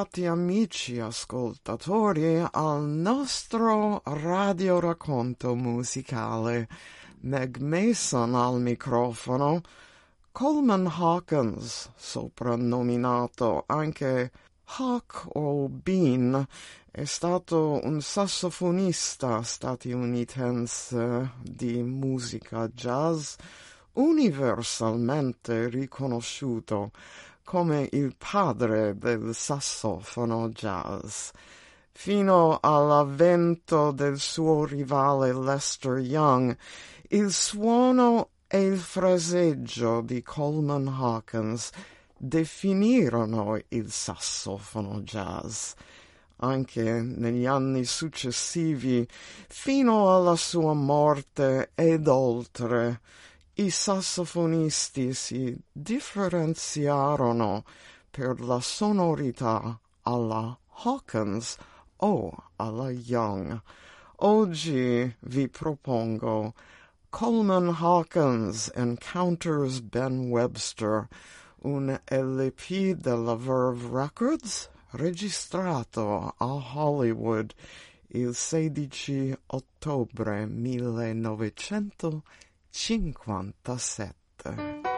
ritrovati amici ascoltatori al nostro radioracconto musicale. Meg Mason al microfono. Coleman Hawkins, soprannominato anche Hawk o Bean, è stato un sassofonista statunitense di musica jazz universalmente riconosciuto come il padre del sassofono jazz. Fino all'avvento del suo rivale Lester Young, il suono e il fraseggio di Coleman Hawkins definirono il sassofono jazz. Anche negli anni successivi, fino alla sua morte ed oltre, i sassofonisti si differenziarono per la sonorità alla Hawkins o alla Young. Oggi vi propongo Coleman Hawkins Encounters Ben Webster, un LP della Verve Records registrato a Hollywood il 16 ottobre 1957.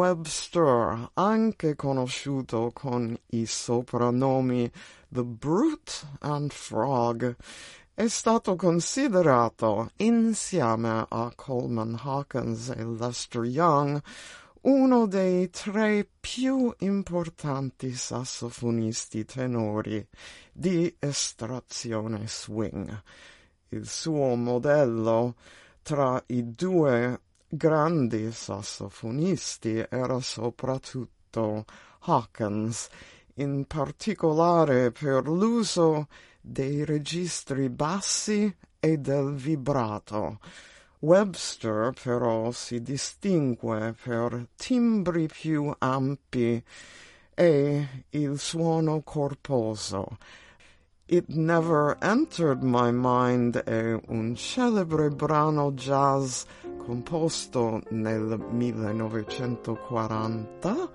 Webster, anche conosciuto con i soprannomi The Brute and Frog, è stato considerato, insieme a Coleman Hawkins e Lester Young, uno dei tre più importanti sassofonisti tenori di estrazione swing. Il suo modello tra i due grandi sassofonisti era soprattutto Hawkins, in particolare per l'uso dei registri bassi e del vibrato. Webster però si distingue per timbri più ampi e il suono corposo. It Never Entered My Mind è un celebre brano jazz composto nel 1940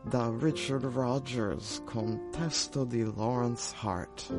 da Richard Rogers con testo di Lawrence Hart.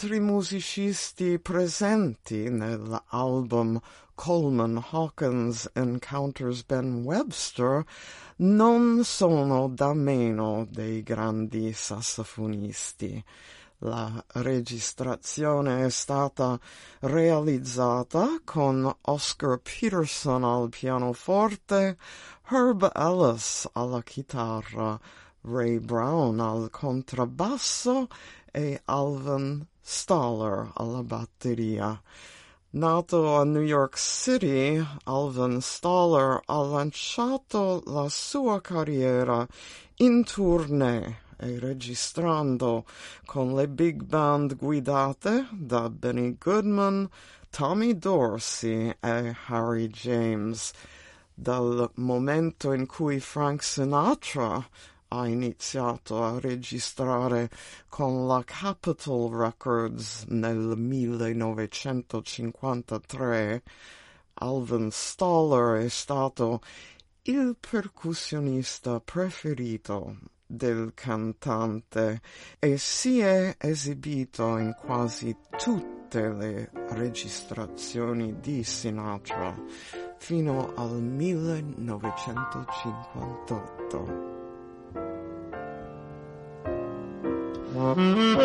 Altri musicisti presenti nell'album Coleman Hawkins Encounters Ben Webster non sono da meno dei grandi sassofonisti. La registrazione è stata realizzata con Oscar Peterson al pianoforte, Herb Ellis alla chitarra, Ray Brown al contrabbasso e Alvin Stoller alla batteria. Nato a New York City, Alvin Stoller ha lanciato la sua carriera in tournée e registrando con le big band guidate da Benny Goodman, Tommy Dorsey e Harry James. Dal momento in cui Frank Sinatra ha iniziato a registrare con la Capitol Records nel 1953, Alvin Stoller è stato il percussionista preferito del cantante e si è esibito in quasi tutte le registrazioni di Sinatra fino al 1958. Mm-hmm.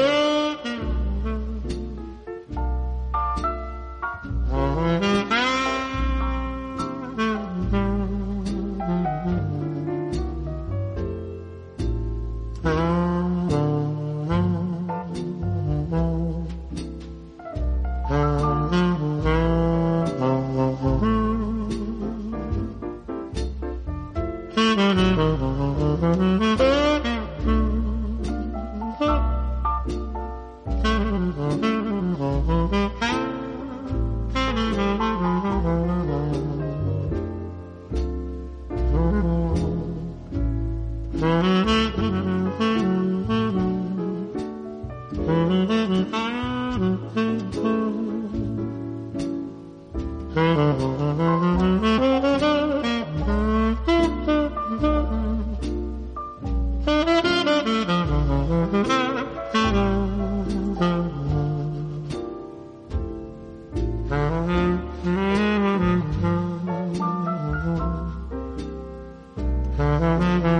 Mm-hmm.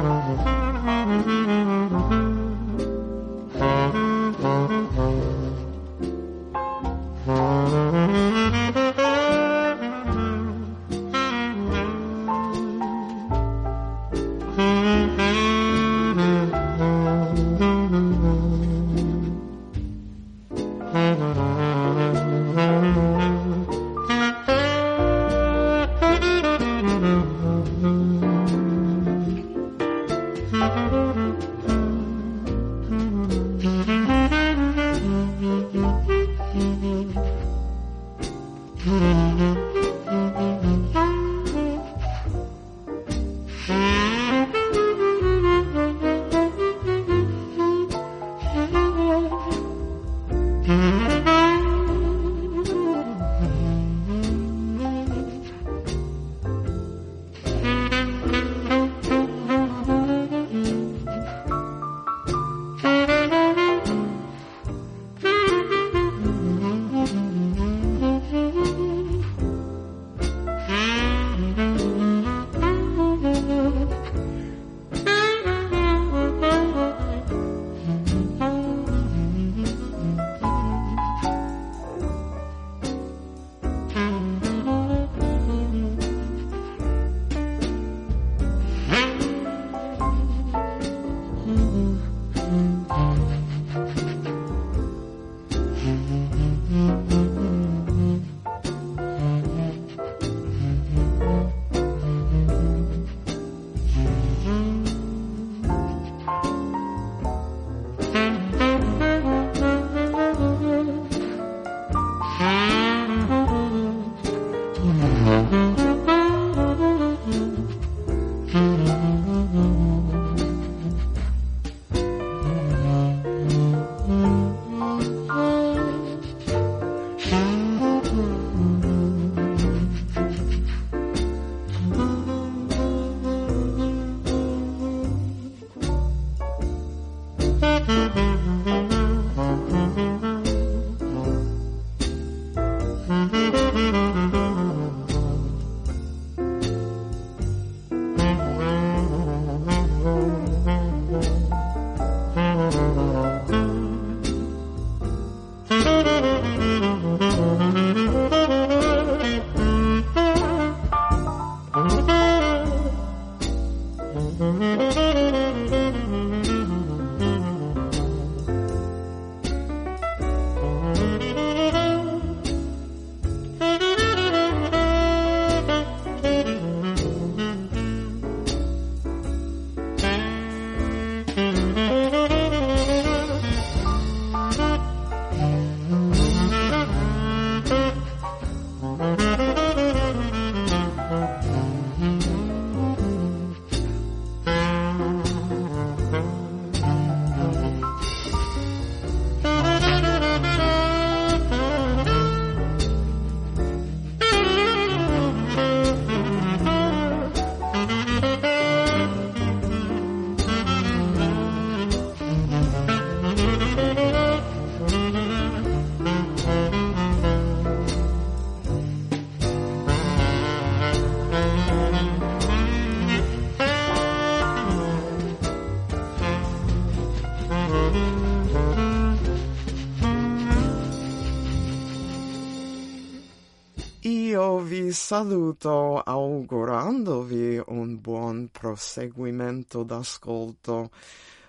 Io vi saluto augurandovi un buon proseguimento d'ascolto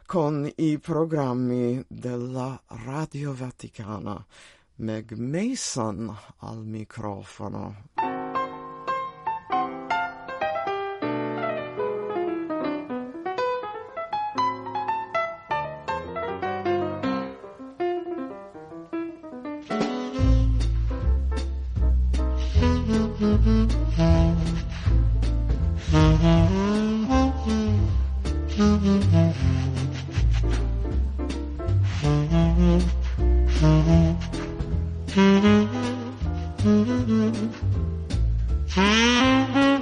con i programmi della Radio Vaticana. Meg Mason al microfono. Música